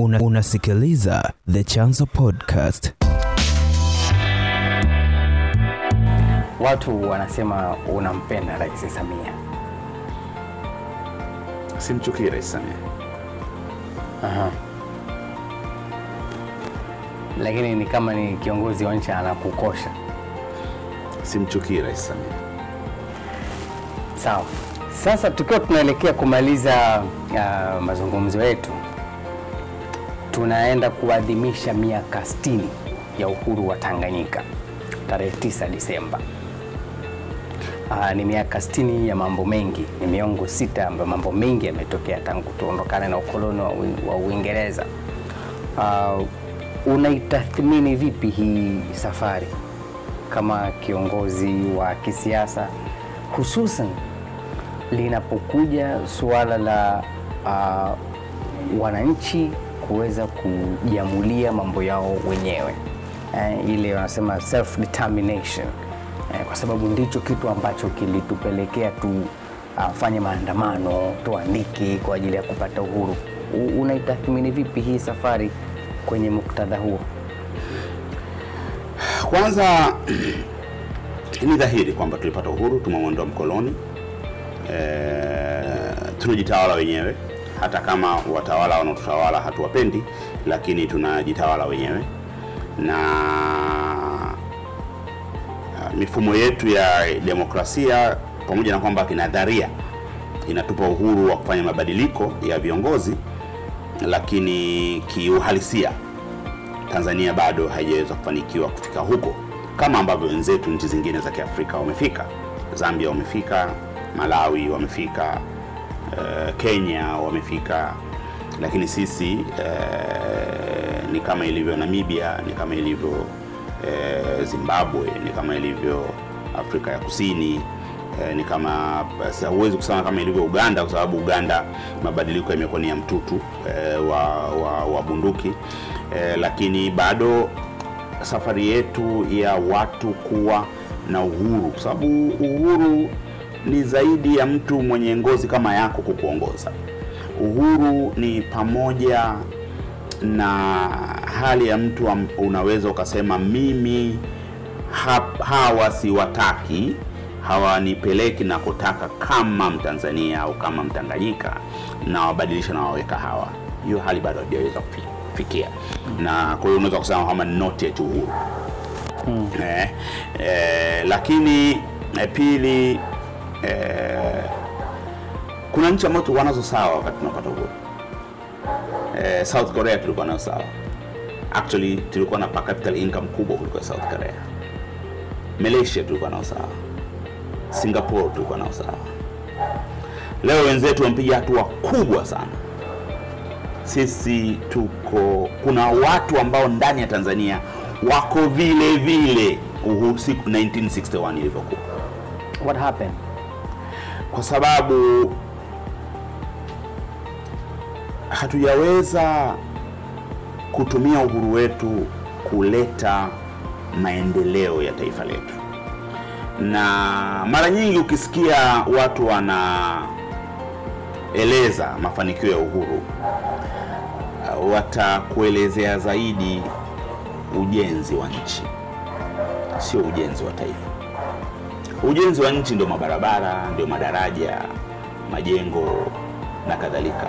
Una, unasikiliza The Chanzo Podcast. Watu wanasema unampenda Rais Samia. Simchukii Rais Samia. Aha. Lakini ni kama ni kiongozi wa nchi anakukosha. Simchukii Rais Samia. Sawa. Sasa tukiwa tunaelekea kumaliza uh, mazungumzo yetu, tunaenda kuadhimisha miaka 60 ya uhuru wa Tanganyika tarehe 9 Disemba. Aa, ni miaka 60 ya mambo mengi, ni miongo sita ambayo mambo mengi yametokea tangu tuondokane na ukoloni wa, Uingereza. Uh, unaitathmini vipi hii safari kama kiongozi wa kisiasa hususan linapokuja suala la uh, wananchi kuweza kujiamulia mambo yao wenyewe eh, ile wanasema self determination eh, kwa sababu ndicho kitu ambacho kilitupelekea tu uh, maandamano tuandike kwa ajili ya kupata uhuru. Unaitathmini vipi hii safari kwenye muktadha huo? Kwanza ni dhahiri kwamba tulipata uhuru, tumemwondoa mkoloni e, tunajitawala wenyewe, hata kama watawala wanaotutawala hatuwapendi, lakini tunajitawala wenyewe na uh, mifumo yetu ya demokrasia pamoja na kwamba kinadharia inatupa uhuru wa kufanya mabadiliko ya viongozi, lakini kiuhalisia Tanzania bado haijaweza kufanikiwa kufika huko kama ambavyo wenzetu nchi zingine za Kiafrika wamefika. Zambia wamefika, Malawi wamefika, eh, Kenya wamefika, lakini sisi eh, ni kama ilivyo Namibia, ni kama ilivyo eh, Zimbabwe, ni kama ilivyo Afrika ya Kusini ni kama huwezi kusema kama ilivyo Uganda kwa sababu Uganda mabadiliko yamekuwa ni ya mtutu wa, wa, wa bunduki. Lakini bado safari yetu ya watu kuwa na uhuru, kwa sababu uhuru ni zaidi ya mtu mwenye ngozi kama yako kukuongoza. Uhuru ni pamoja na hali ya mtu unaweza ukasema mimi hap- hawa siwataki, hawanipeleki na kutaka kama Mtanzania au kama Mtanganyika, na wabadilisha na waweka hawa. Hiyo hali bado hajaweza kufikia, na kwa hiyo unaweza kusema kama not yet uhuru eh, eh, lakini eh, pili eh, kuna nchi ambazo tulikuwa nazo sawa wakati tunapata uhuru. Eh, South Korea tulikuwa nayo sawa. Actually tulikuwa na per capita income kubwa kuliko South Korea. Malaysia tulikuwa nao sawa. Singapore tulikuwa nao sawa. Leo wenzetu wamepiga hatua kubwa sana. Sisi tuko kuna watu ambao ndani ya Tanzania wako vile vile uhuru siku 1961 ilivyokuwa. What happened? Kwa sababu hatujaweza kutumia uhuru wetu kuleta maendeleo ya taifa letu, na mara nyingi ukisikia watu wanaeleza mafanikio ya uhuru, uh, watakuelezea zaidi ujenzi wa nchi, sio ujenzi wa taifa. Ujenzi wa nchi ndio mabarabara, ndio madaraja, majengo na kadhalika.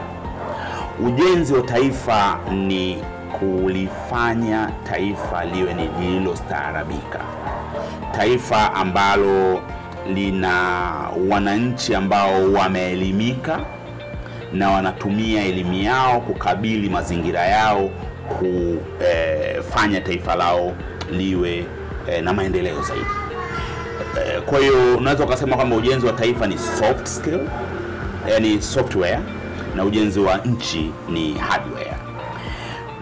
Ujenzi wa taifa ni kulifanya taifa liwe ni lililostaarabika, taifa ambalo lina wananchi ambao wameelimika na wanatumia elimu yao kukabili mazingira yao, kufanya taifa lao liwe eh, na maendeleo zaidi. Eh, Kwa hiyo unaweza ukasema kwamba ujenzi wa taifa ni soft skill, yani software, na ujenzi wa nchi ni hardware.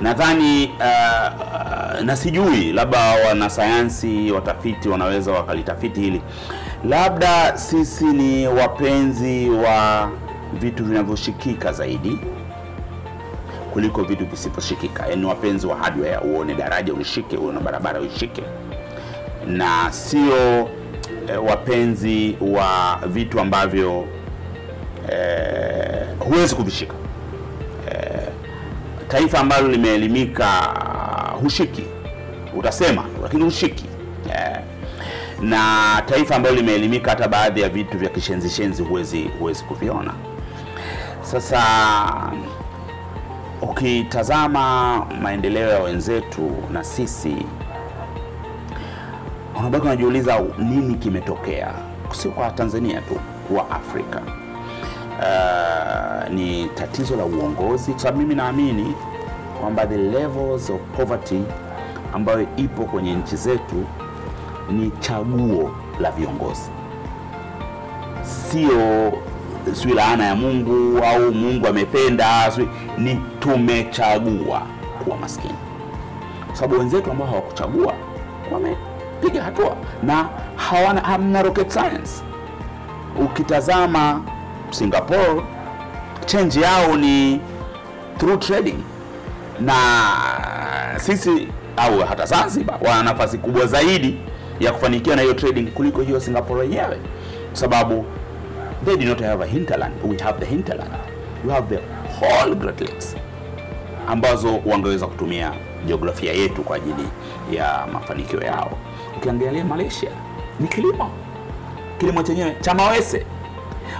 Nadhani uh, na sijui, labda wanasayansi watafiti wanaweza wakalitafiti hili, labda sisi ni wapenzi wa vitu vinavyoshikika zaidi kuliko vitu visivyoshikika, yaani wapenzi wa hardware, uone daraja ulishike, uone barabara uishike. Na sio eh, wapenzi wa vitu ambavyo eh, huwezi kuvishika. taifa ambalo limeelimika hushiki, utasema lakini hushiki eh, na taifa ambalo limeelimika hata baadhi ya vitu vya kishenzishenzi huwezi huwezi kuviona. Sasa ukitazama maendeleo ya wenzetu na sisi, unabaki unajiuliza nini kimetokea, sio kwa Tanzania tu, kwa Afrika. Uh, ni tatizo la uongozi, kwa sababu mimi naamini kwamba the levels of poverty ambayo ipo kwenye nchi zetu ni chaguo la viongozi, sio sijui laana ya Mungu au Mungu amependa, ni tumechagua kuwa maskini, kwa sababu wenzetu ambao hawakuchagua wamepiga hatua na hawana hamna rocket science. Ukitazama Singapore, change yao ni through trading, na sisi au hata Zanzibar wana nafasi kubwa zaidi ya kufanikiwa na hiyo trading kuliko hiyo Singapore yenyewe, kwa sababu they do not have a hinterland, we have the hinterland, we have the whole Great Lakes ambazo wangeweza kutumia jiografia yetu kwa ajili ya mafanikio yao. Ukiangalia Malaysia ni kilimo, kilimo chenyewe cha mawese,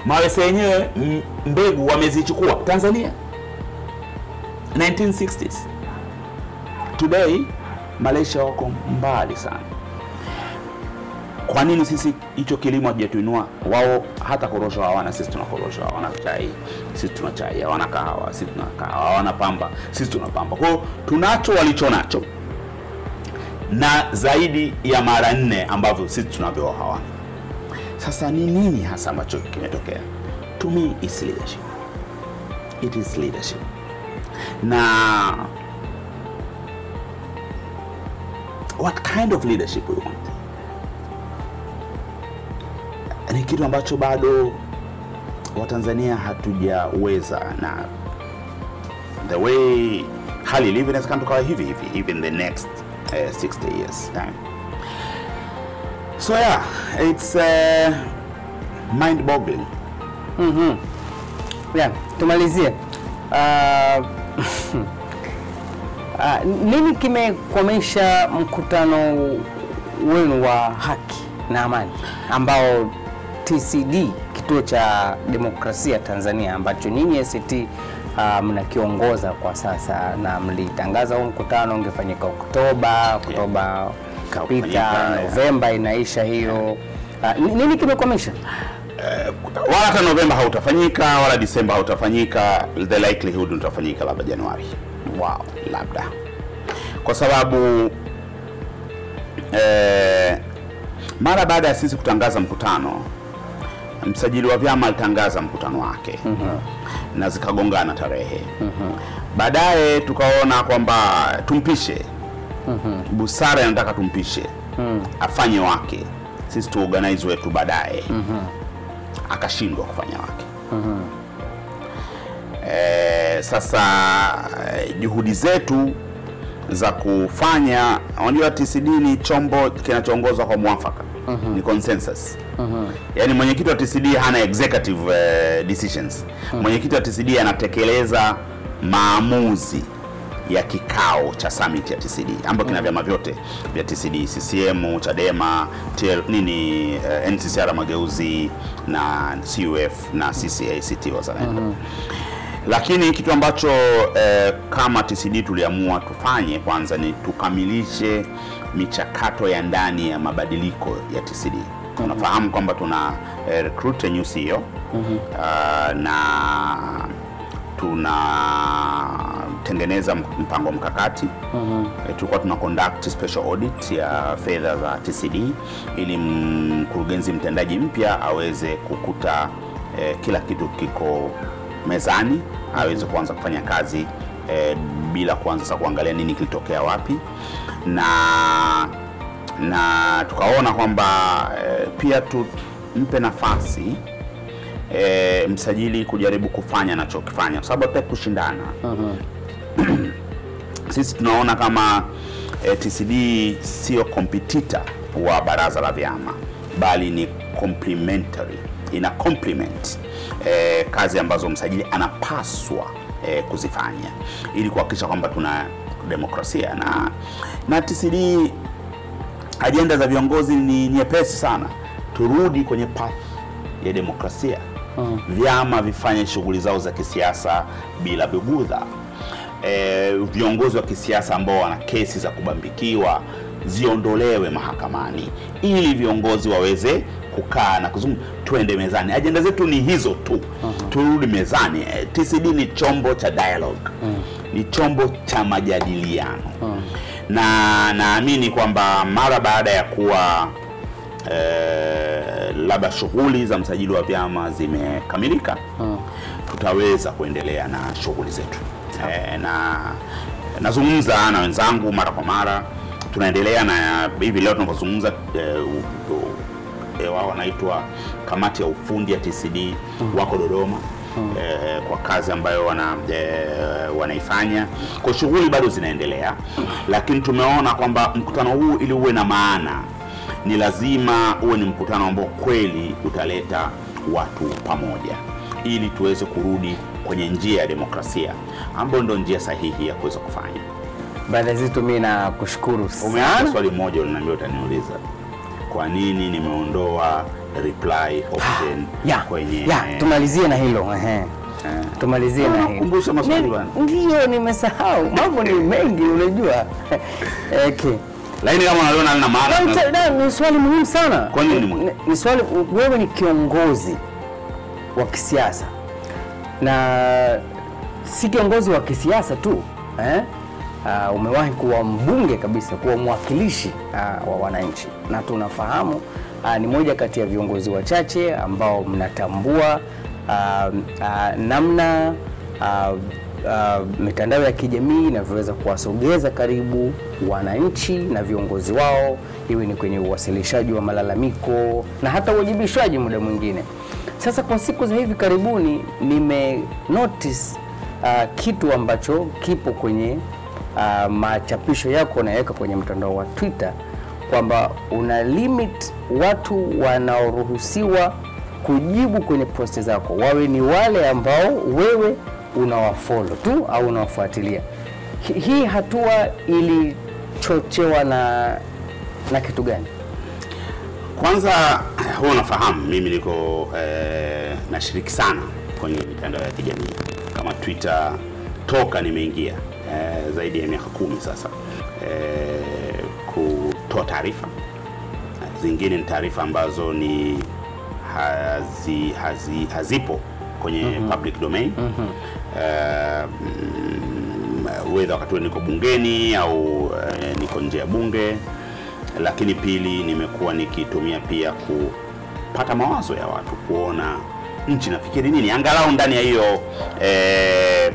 mawese yenyewe mbegu wamezichukua Tanzania 1960s. Today Malaysia wako mbali sana. Kwa nini sisi hicho kilimo hajatuinua? Wao hata korosho hawana, sisi tuna korosho. Hawana chai, sisi tuna chai. Hawana kahawa, sisi tuna kahawa. Hawana pamba, sisi tuna pamba. Kwa hiyo tunacho walicho nacho na zaidi ya mara nne ambavyo sisi tunavyo wao hawana. Sasa ni nini hasa ambacho kimetokea? To me it's leadership. It is leadership. Na what kind of leadership we want? Ni kitu ambacho bado Watanzania hatujaweza, na the way hali ilivyo inawezekana tukawa hivi hivi even the next uh, 60 years time. So yeah, it's uh, mind boggling. Yeah, tumalizie. Uh, uh, nini kimekwamisha mkutano wenu wa haki na amani ambao TCD kituo cha demokrasia Tanzania ambacho nyinyi ACT uh, mnakiongoza kwa sasa na mlitangaza huu mkutano ungefanyika Oktoba, Oktoba Ukafanyika, kapita, yeah. Novemba inaisha hiyo. Uh, nini kimekwamisha? wala hata Novemba hautafanyika wala Disemba hautafanyika, the likelihood utafanyika labda Januari. Wow, labda kwa sababu eh, mara baada ya sisi kutangaza mkutano, msajili wa vyama alitangaza mkutano wake na zikagongana tarehe. Baadaye tukaona kwamba tumpishe, busara inataka tumpishe. Afanye wake, sisi tuorganize wetu baadaye. Akashindwa kufanya wake. Eh, sasa eh, juhudi zetu za kufanya, unajua TCD ni chombo kinachoongozwa kwa mwafaka, ni consensus. Yaani mwenyekiti wa TCD hana executive uh, decisions. Mwenyekiti wa TCD anatekeleza maamuzi ya kikao cha summit ya TCD ambayo kina vyama vyote vya TCD, CCM, Chadema, TL, nini uh, NCCR Mageuzi na CUF na CCACT Wazalendo. Lakini kitu ambacho eh, kama TCD tuliamua tufanye kwanza ni tukamilishe michakato ya ndani ya mabadiliko ya TCD. Tunafahamu kwamba tuna eh, recruit new CEO uh, na tunatengeneza mpango mkakati. Eh, tulikuwa tuna conduct special audit ya fedha za TCD ili mkurugenzi mtendaji mpya aweze kukuta eh, kila kitu kiko mezani aweze kuanza kufanya kazi eh, bila kuanza sasa kuangalia nini kilitokea wapi na na tukaona kwamba e, pia tumpe nafasi e, msajili kujaribu kufanya anachokifanya kwa sababu hatutaki kushindana. Sisi tunaona kama e, TCD sio kompetita wa baraza la vyama bali ni complementary, ina complement e, kazi ambazo msajili anapaswa eh, kuzifanya. Ili kuhakikisha kwamba tuna demokrasia. Na na TCD ajenda za viongozi ni nyepesi sana, turudi kwenye path ya demokrasia. Hmm. vyama vifanye shughuli zao za kisiasa bila bugudha. E, viongozi wa kisiasa ambao wana kesi za kubambikiwa ziondolewe mahakamani. Ili viongozi waweze kukaa na kuzungumza, tuende mezani. Ajenda zetu ni hizo tu, turudi mezani. E, TCD ni chombo cha dialogue, ni chombo cha majadiliano. Na naamini kwamba mara baada ya kuwa eh, labda shughuli za msajili wa vyama zimekamilika tutaweza kuendelea na shughuli zetu. Eh, na nazungumza na wenzangu mara kwa mara. Tunaendelea na hivi leo tunavyozungumza eh, eh, wao wanaitwa kamati ya ufundi ya TCD wako Dodoma. Eh, kwa kazi ambayo wana, e, wanaifanya. Kwa shughuli bado zinaendelea, lakini tumeona kwamba mkutano huu ili uwe na maana ni lazima uwe ni mkutano ambao kweli utaleta watu pamoja ili tuweze kurudi kwenye njia ya demokrasia ambayo ndio njia sahihi ya kuweza kufanya. Baada zitu, mimi nakushukuru Umeacha swali moja uliniambia utaniuliza, kwa nini nimeondoa reply option Ya, kwenye ya, tumalizie na hilo ehe. eh, tumalizie na Ah, hilo. kumbusha maswali bwana. Ndio, nimesahau mambo ni mengi, unajua okay. lakini kama unaliona lina maana na, ni swali muhimu sana. Kwa nini Ni swali, wewe ni kiongozi wa kisiasa na si kiongozi wa kisiasa tu eh? Uh, umewahi kuwa mbunge kabisa, kuwa mwakilishi uh, wa wananchi, na tunafahamu uh, ni moja kati ya viongozi wachache ambao mnatambua uh, uh, namna uh, uh, mitandao ya kijamii inavyoweza kuwasogeza karibu wananchi na viongozi wao, iwe ni kwenye uwasilishaji wa malalamiko na hata uwajibishwaji muda mwingine. Sasa kwa siku za hivi karibuni nime notice uh, kitu ambacho kipo kwenye uh, machapisho yako unayoweka kwenye mtandao wa Twitter kwamba una limit watu wanaoruhusiwa kujibu kwenye posti zako wawe ni wale ambao wewe unawafollow tu au unawafuatilia. Hii hatua ilichochewa na na kitu gani? Kwanza huwa unafahamu mimi niko eh, nashiriki sana kwenye mitandao ya kijamii kama Twitter toka nimeingia eh, zaidi ya miaka kumi sasa. E, kutoa taarifa. Zingine ni taarifa ambazo ni hazi, hazi, hazipo kwenye public domain. Eh, mm, wedha wakati niko bungeni au eh, niko nje ya bunge. Lakini pili nimekuwa nikitumia pia kupata mawazo ya watu kuona nchi nafikiri nini angalau ndani ya hiyo eh,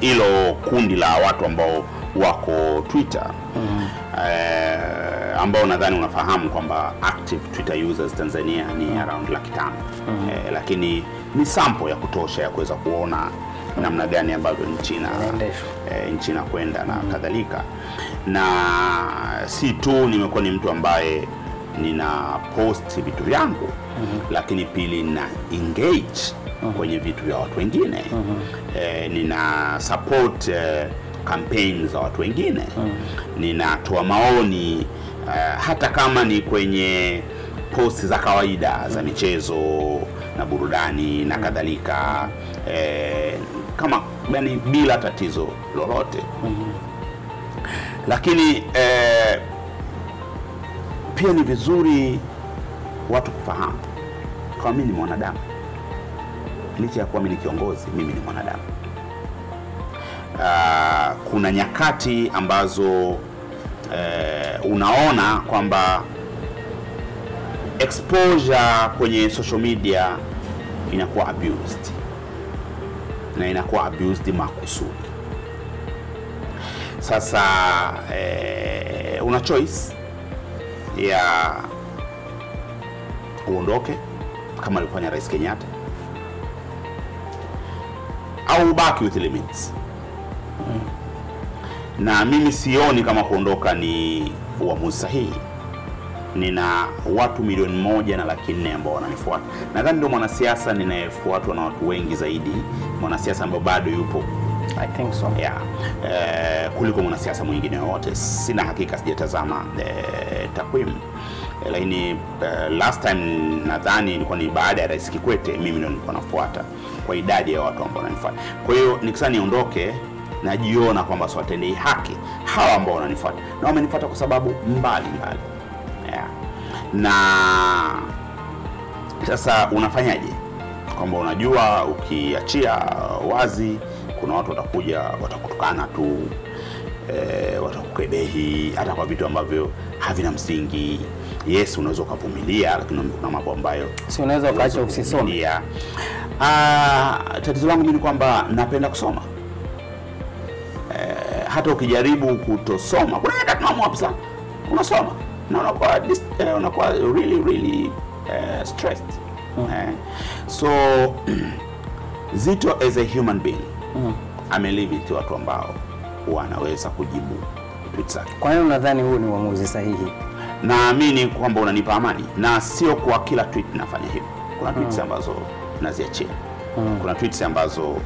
hilo kundi la watu ambao wako Twitter. Eh, ambao nadhani unafahamu kwamba active Twitter users Tanzania ni around laki tano. Eh, lakini ni sample ya kutosha ya kuweza kuona namna gani ambavyo nchi Inaendeshwa. eh, nchi inakwenda na kadhalika, na si tu nimekuwa ni mtu ambaye nina post vitu vyangu lakini pili na engage kwenye vitu vya watu wengine. Eh, nina support e, campaign za watu wengine. Ninatoa maoni e, hata kama ni kwenye posti za kawaida za michezo na burudani na kadhalika e, kama yani bila tatizo lolote. Lakini e, pia ni vizuri watu kufahamu. Kama mimi ni mwanadamu licha ya kuwa mimi ni kiongozi mimi ni mwanadamu Uh, kuna nyakati ambazo uh, unaona kwamba exposure kwenye social media inakuwa abused na inakuwa abused makusudi. Sasa eh, una choice ya uondoke kama alifanya Rais Kenyatta au ubaki with limits na mimi sioni kama kuondoka ni uamuzi sahihi. Nina watu milioni moja na laki nne ambao wananifuata. Nadhani ndio mwanasiasa ninayefuatwa na watu wengi zaidi, mwanasiasa ambao bado yupo I think so. yeah. eh, kuliko mwanasiasa mwingine wowote. Sina hakika, sijatazama eh, takwimu eh, lakini eh, last time nadhani ilikuwa ni baada ya Rais Kikwete, mimi ndio nilikuwa nafuata kwa idadi ya watu ambao wananifuata. Kwa hiyo nikisema niondoke, najiona kwamba siwatendei haki hawa ambao wananifuata, na wamenifuata kwa sababu mbali mbali yeah. na sasa unafanyaje? Kwamba unajua ukiachia wazi, kuna watu watakuja watakutukana tu e, watakukebehi hata kwa vitu ambavyo havina msingi. Yes, unaweza ukavumilia, lakini kuna mambo ambayo Si unaweza ukaacha usisome. Ah, tatizo langu mimi ni kwamba napenda kusoma eh, hata ukijaribu kutosoma, kuna nyakati unaamua kabisa unasoma na unakuwa eh, unakuwa really really uh, stressed eh, so Zito as a human being amelimit watu ambao wanaweza kujibu tweet zake. Kwa hiyo nadhani huu ni uamuzi sahihi? Naamini kwamba unanipa amani na sio kwa kila tweet nafanya hivyo. Kuna tweets ambazo naziachia, kuna tweets ambazo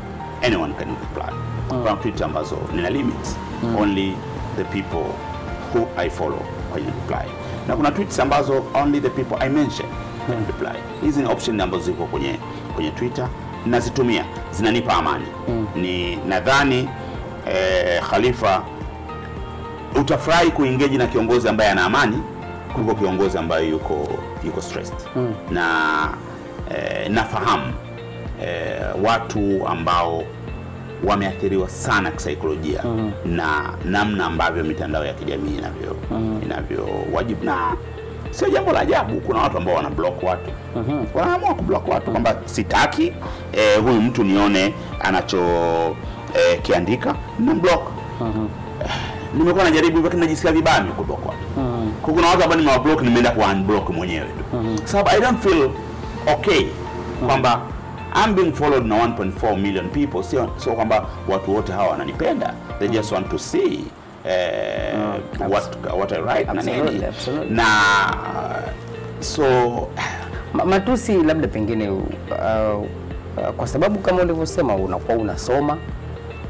anyone can reply, kuna tweets ambazo nina limit only the people who I follow kwenye reply, na kuna tweets ambazo only the people I mention can reply. Hizi ni option ambazo ziko kwenye kwenye Twitter nazitumia, zinanipa amani. Ni nadhani eh, Khalifa utafurahi kuingeji na kiongozi ambaye ana amani kuliko kiongozi ambaye yuko yuko stressed. Na eh, nafahamu. Eh, watu ambao wameathiriwa sana kisaikolojia na namna ambavyo mitandao ya kijamii inavyo inavyowajibu na sio jambo la ajabu. Kuna watu ambao wana block watu. Wanaamua kublock watu kwamba sitaki eh, huyu mtu nione anacho eh, kiandika na block nimekuwa najaribu hivyo lakini najisikia vibaya nimekublock watu. Mm. -hmm. kuna watu ambao nimewablock nimeenda kwa unblock mwenyewe tu. Sababu I don't feel okay kwamba I'm being followed na 1.4 million people, sio sio kwamba watu wote hawa wananipenda. They just want to see eh, what what I write na nini. Na so matusi labda pengine uh, uh, kwa sababu kama ulivyosema unakuwa unasoma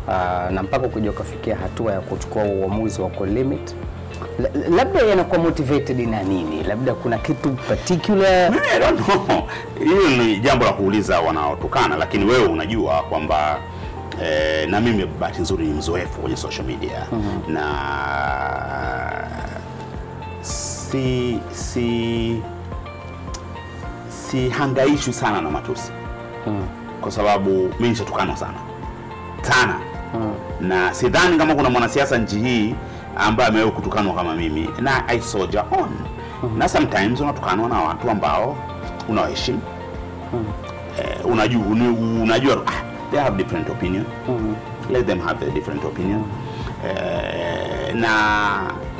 uh, na mpaka ukija ukafikia hatua ya kuchukua uamuzi wa kulimit labda yanakuwa motivated na nini? Labda kuna kitu particular? Mimi I don't know. Hilo ni jambo la kuuliza wanaotukana, lakini wewe unajua kwamba eh, na mimi bahati nzuri ni mzoefu kwenye social media. Na si si sihangaishwi sana na matusi. Kwa sababu mimi nishatukanwa sana. Sana. Na sidhani kama kuna mwanasiasa nchi hii ambaye amewahi kutukanwa kama mimi. Na I soldier on. Na sometimes unatukanwa na watu ambao unawaheshimu. Eh, unajua, unajua ah, they have different opinion. Let them have their different opinion. Eh, na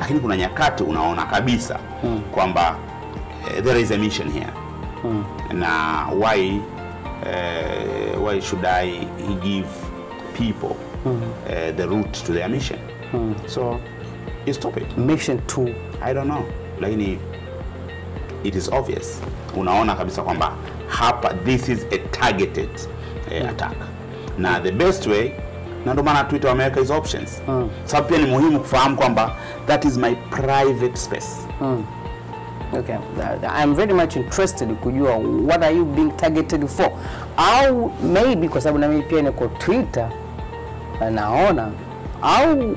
lakini kuna nyakati unaona kabisa kwamba eh, there is a mission here. Na why uh, why should I give people uh, the route to their mission? So you stop it. Mission to I don't know. Lakini it is obvious. Unaona kabisa kwamba hapa this is a targeted eh, attack. Na the best way na ndio maana Twitter wameweka hizo options. Sababu pia ni muhimu kufahamu kwamba that is my private space. Okay. Uh, I'm very much interested kujua what are you being targeted for, au maybe kwa sababu na mimi pia niko Twitter naona, au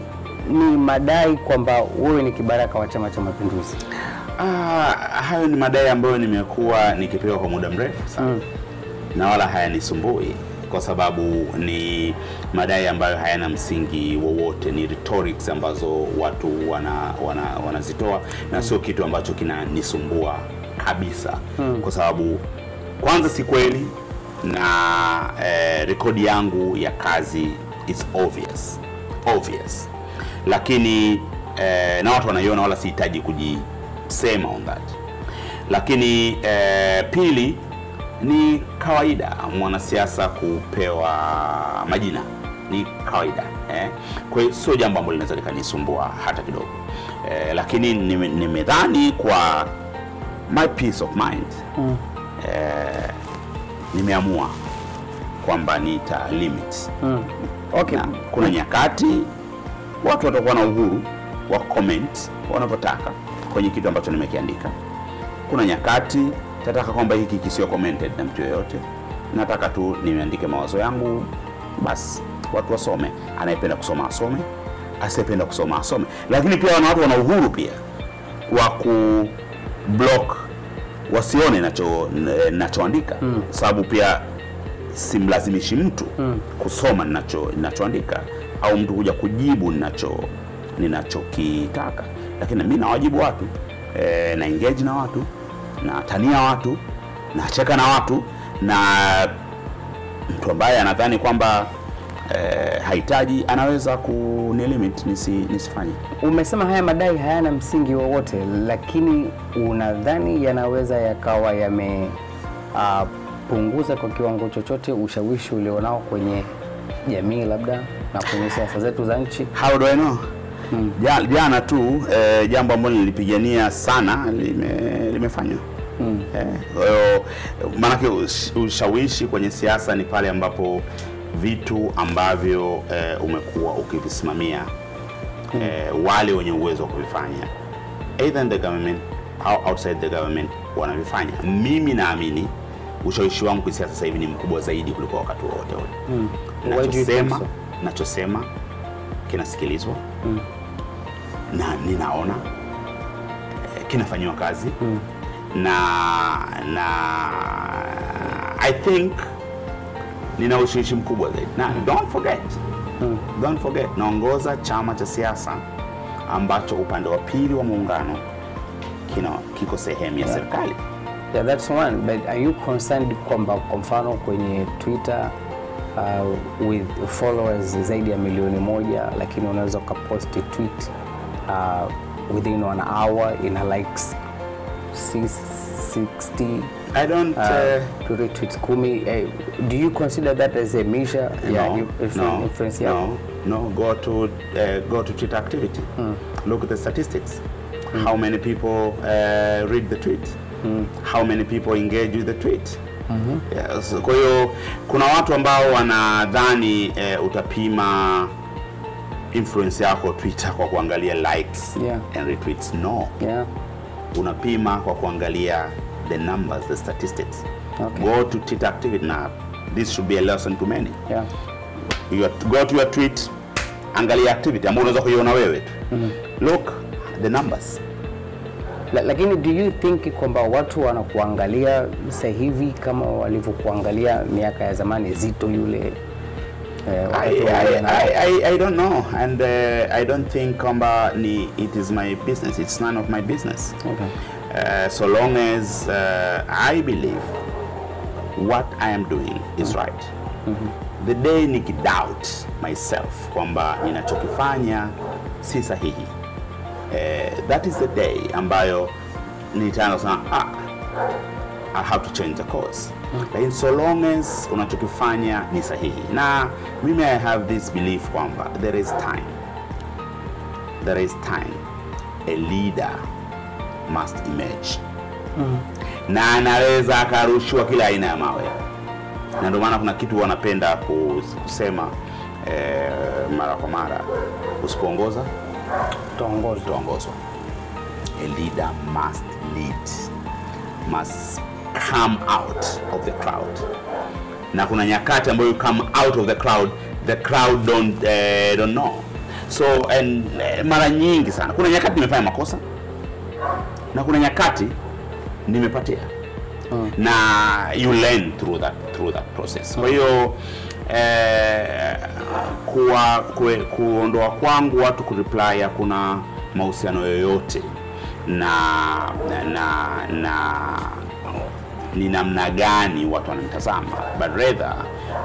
ni madai kwamba wewe ni kibaraka wa Chama cha Mapinduzi. Ah, hayo ni madai ambayo nimekuwa nikipewa kwa muda mrefu sana. Na wala hayanisumbui kwa sababu ni madai ambayo hayana msingi wowote, ni rhetorics ambazo watu wana, wana, wanazitoa na sio kitu ambacho kinanisumbua kabisa. Kwa sababu kwanza si kweli na eh, rekodi yangu ya kazi is obvious. Obvious, lakini eh, na watu wanaiona, wala sihitaji kujisema on that. Lakini eh, pili ni kawaida mwanasiasa kupewa majina, ni kawaida eh. Kwa hiyo sio jambo ambalo linaweza likanisumbua hata kidogo eh, lakini nimedhani kwa my peace of mind eh, nimeamua kwamba nita limit Okay. Na kuna nyakati watu watakuwa na uhuru wa comment wanavyotaka kwenye kitu ambacho nimekiandika. Kuna nyakati tataka kwamba hiki kisiwe commented na mtu yoyote, nataka tu nimeandike mawazo yangu, basi watu wasome. Anayependa kusoma asome, asiyependa kusoma asome. Lakini pia wana watu wana uhuru pia wa ku block wasione nacho nachoandika mm. sababu pia simlazimishi mtu mm. kusoma nachoandika ninachoandika au mtu kuja kujibu ninacho ninachokitaka, lakini mi nawajibu watu. E, na engage na watu na tania watu nacheka na watu na mtu ambaye anadhani kwamba e, hahitaji anaweza kunilimit nisi, nisifanye. Umesema haya madai hayana msingi wowote, lakini unadhani yanaweza yakawa yamepunguza kwa kiwango chochote ushawishi ulionao kwenye jamii labda na kwenye siasa zetu za nchi? How do I know? Ja- Jana tu eh, jambo ambalo nilipigania sana lime, limefanywa. Eh, kwa maanake ushawishi kwenye siasa ni pale ambapo vitu ambavyo eh, umekuwa ukivisimamia eh, wale wenye uwezo wa kuvifanya either in the government au outside the government wanavifanya. Mimi naamini ushawishi wangu kisiasa sasa hivi ni mkubwa zaidi kuliko wakati wowote ule. Do you think nachosema kinasikilizwa. Mm. na ninaona eh, kinafanyiwa kazi. Na na I think nina ushawishi mkubwa zaidi. Na don't forget. Don't forget naongoza chama cha siasa ambacho upande wa pili wa muungano kina kiko sehemu ya serikali. Yeah, that's one. But are you concerned kwamba kwa mfano kwenye Twitter uh, with followers zaidi ya milioni moja lakini unaweza ukaposti tweet uh, within one hour ina likes 60 I don't uh, uh, to retweets kumi eh, do you consider that as a measure no, no, influence no, no. Go to uh, go to Twitter activity. Look at the statistics. How many people uh, read the tweet? How many people engage with the tweet? Yes. Kwa hiyo kuna watu ambao wanadhani eh, utapima influence yako Twitter kwa kuangalia likes Yeah. and retweets. No, Yeah. unapima kwa kuangalia the numbers, the statistics. Okay. Go to Twitter activity now. This should be a lesson to many. Yeah. You go to your tweet angalia activity ambayo unaweza kuiona wewe tu look the numbers La, lakini do you think kwamba watu wanakuangalia sasa hivi kama walivyokuangalia miaka ya zamani Zito yule eh, I, I, I, I, don't know and uh, I don't think kwamba ni it is my business it's none of my business. Okay. uh, so long as uh, I believe what I am doing is right. The day nikidoubt myself kwamba ninachokifanya si sahihi uh, that is the day ambayo nitaanza sana ah, I have to change the course. Lakini so long as unachokifanya ni sahihi. Na mimi I have this belief kwamba there is time. There is time. A leader must emerge. Na anaweza akarushiwa kila aina ya mawe. Na ndio maana kuna kitu wanapenda kusema eh, mara kwa mara. Usipoongoza Utaongozwa. tutaongozwa. a leader must lead must come out of the crowd. Na kuna nyakati ambayo you come out of the crowd the crowd don't, uh, don't know. So and, uh, mara nyingi sana. Kuna nyakati nimefanya makosa na kuna nyakati nimepatia na you learn through that, through that process. Kwa hiyo eh, kuwa, kue, kuondoa kwangu watu kureply hakuna mahusiano yoyote na na, na, na ni namna gani watu wanamtazama but rather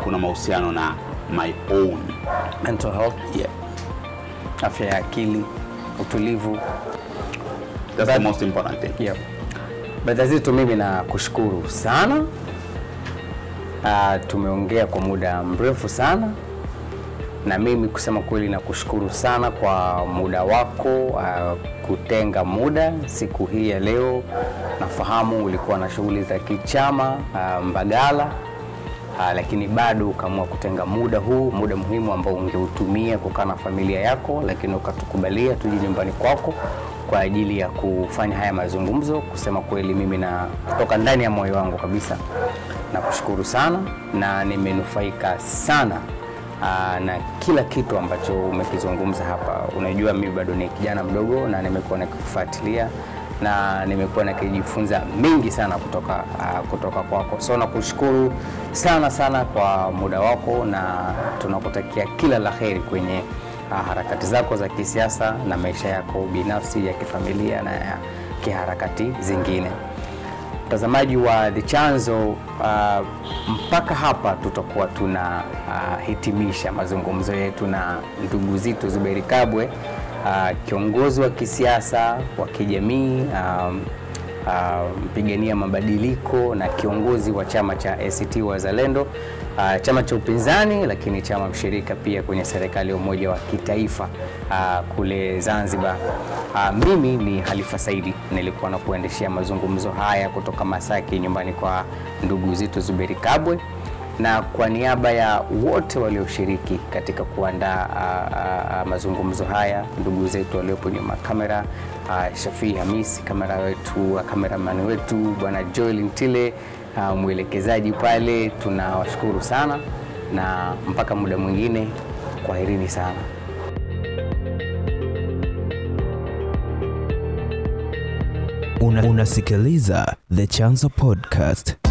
kuna mahusiano na my own Mental health, yeah. afya ya akili, utulivu. That's the most important thing. Yeah. Zito, mimi na kushukuru sana. Uh, tumeongea kwa muda mrefu sana na mimi kusema kweli nakushukuru sana kwa muda wako uh, kutenga muda siku hii ya leo. Nafahamu ulikuwa na shughuli za kichama uh, Mbagala uh, lakini bado ukaamua kutenga muda huu, muda muhimu ambao ungeutumia kukaa na familia yako, lakini ukatukubalia tuje nyumbani kwako kwa ajili ya kufanya haya mazungumzo. Kusema kweli, mimi na kutoka ndani ya moyo wangu kabisa nakushukuru sana na nimenufaika sana aa, na kila kitu ambacho umekizungumza hapa. Unajua, mimi bado ni kijana mdogo na nimekuwa nikifuatilia na nimekuwa nikijifunza mengi sana kutoka, aa, kutoka kwako, so nakushukuru sana sana kwa muda wako na tunakutakia kila la heri kwenye aa, harakati zako za kisiasa na maisha yako binafsi ya kifamilia na ya kiharakati zingine. Mtazamaji wa The Chanzo, uh, mpaka hapa tutakuwa tunahitimisha uh, mazungumzo yetu na ndugu zetu Zuberi Kabwe, uh, kiongozi wa kisiasa wa kijamii um, mpigania mabadiliko na kiongozi wa chama cha ACT Wazalendo, uh, chama cha upinzani lakini chama mshirika pia kwenye serikali ya umoja wa kitaifa uh, kule Zanzibar. Uh, mimi ni Halifa Saidi, nilikuwa na kuendeshea mazungumzo haya kutoka Masaki, nyumbani kwa ndugu Zitto Zuberi Kabwe, na kwa niaba ya wote walioshiriki katika kuandaa mazungumzo haya, ndugu zetu waliopo nyuma kamera, Shafii Hamisi kamera wetu, kameramani wetu bwana Joel Ntile, mwelekezaji pale, tunawashukuru sana na mpaka muda mwingine, kwaherini sana. Una, unasikiliza The Chanzo Podcast.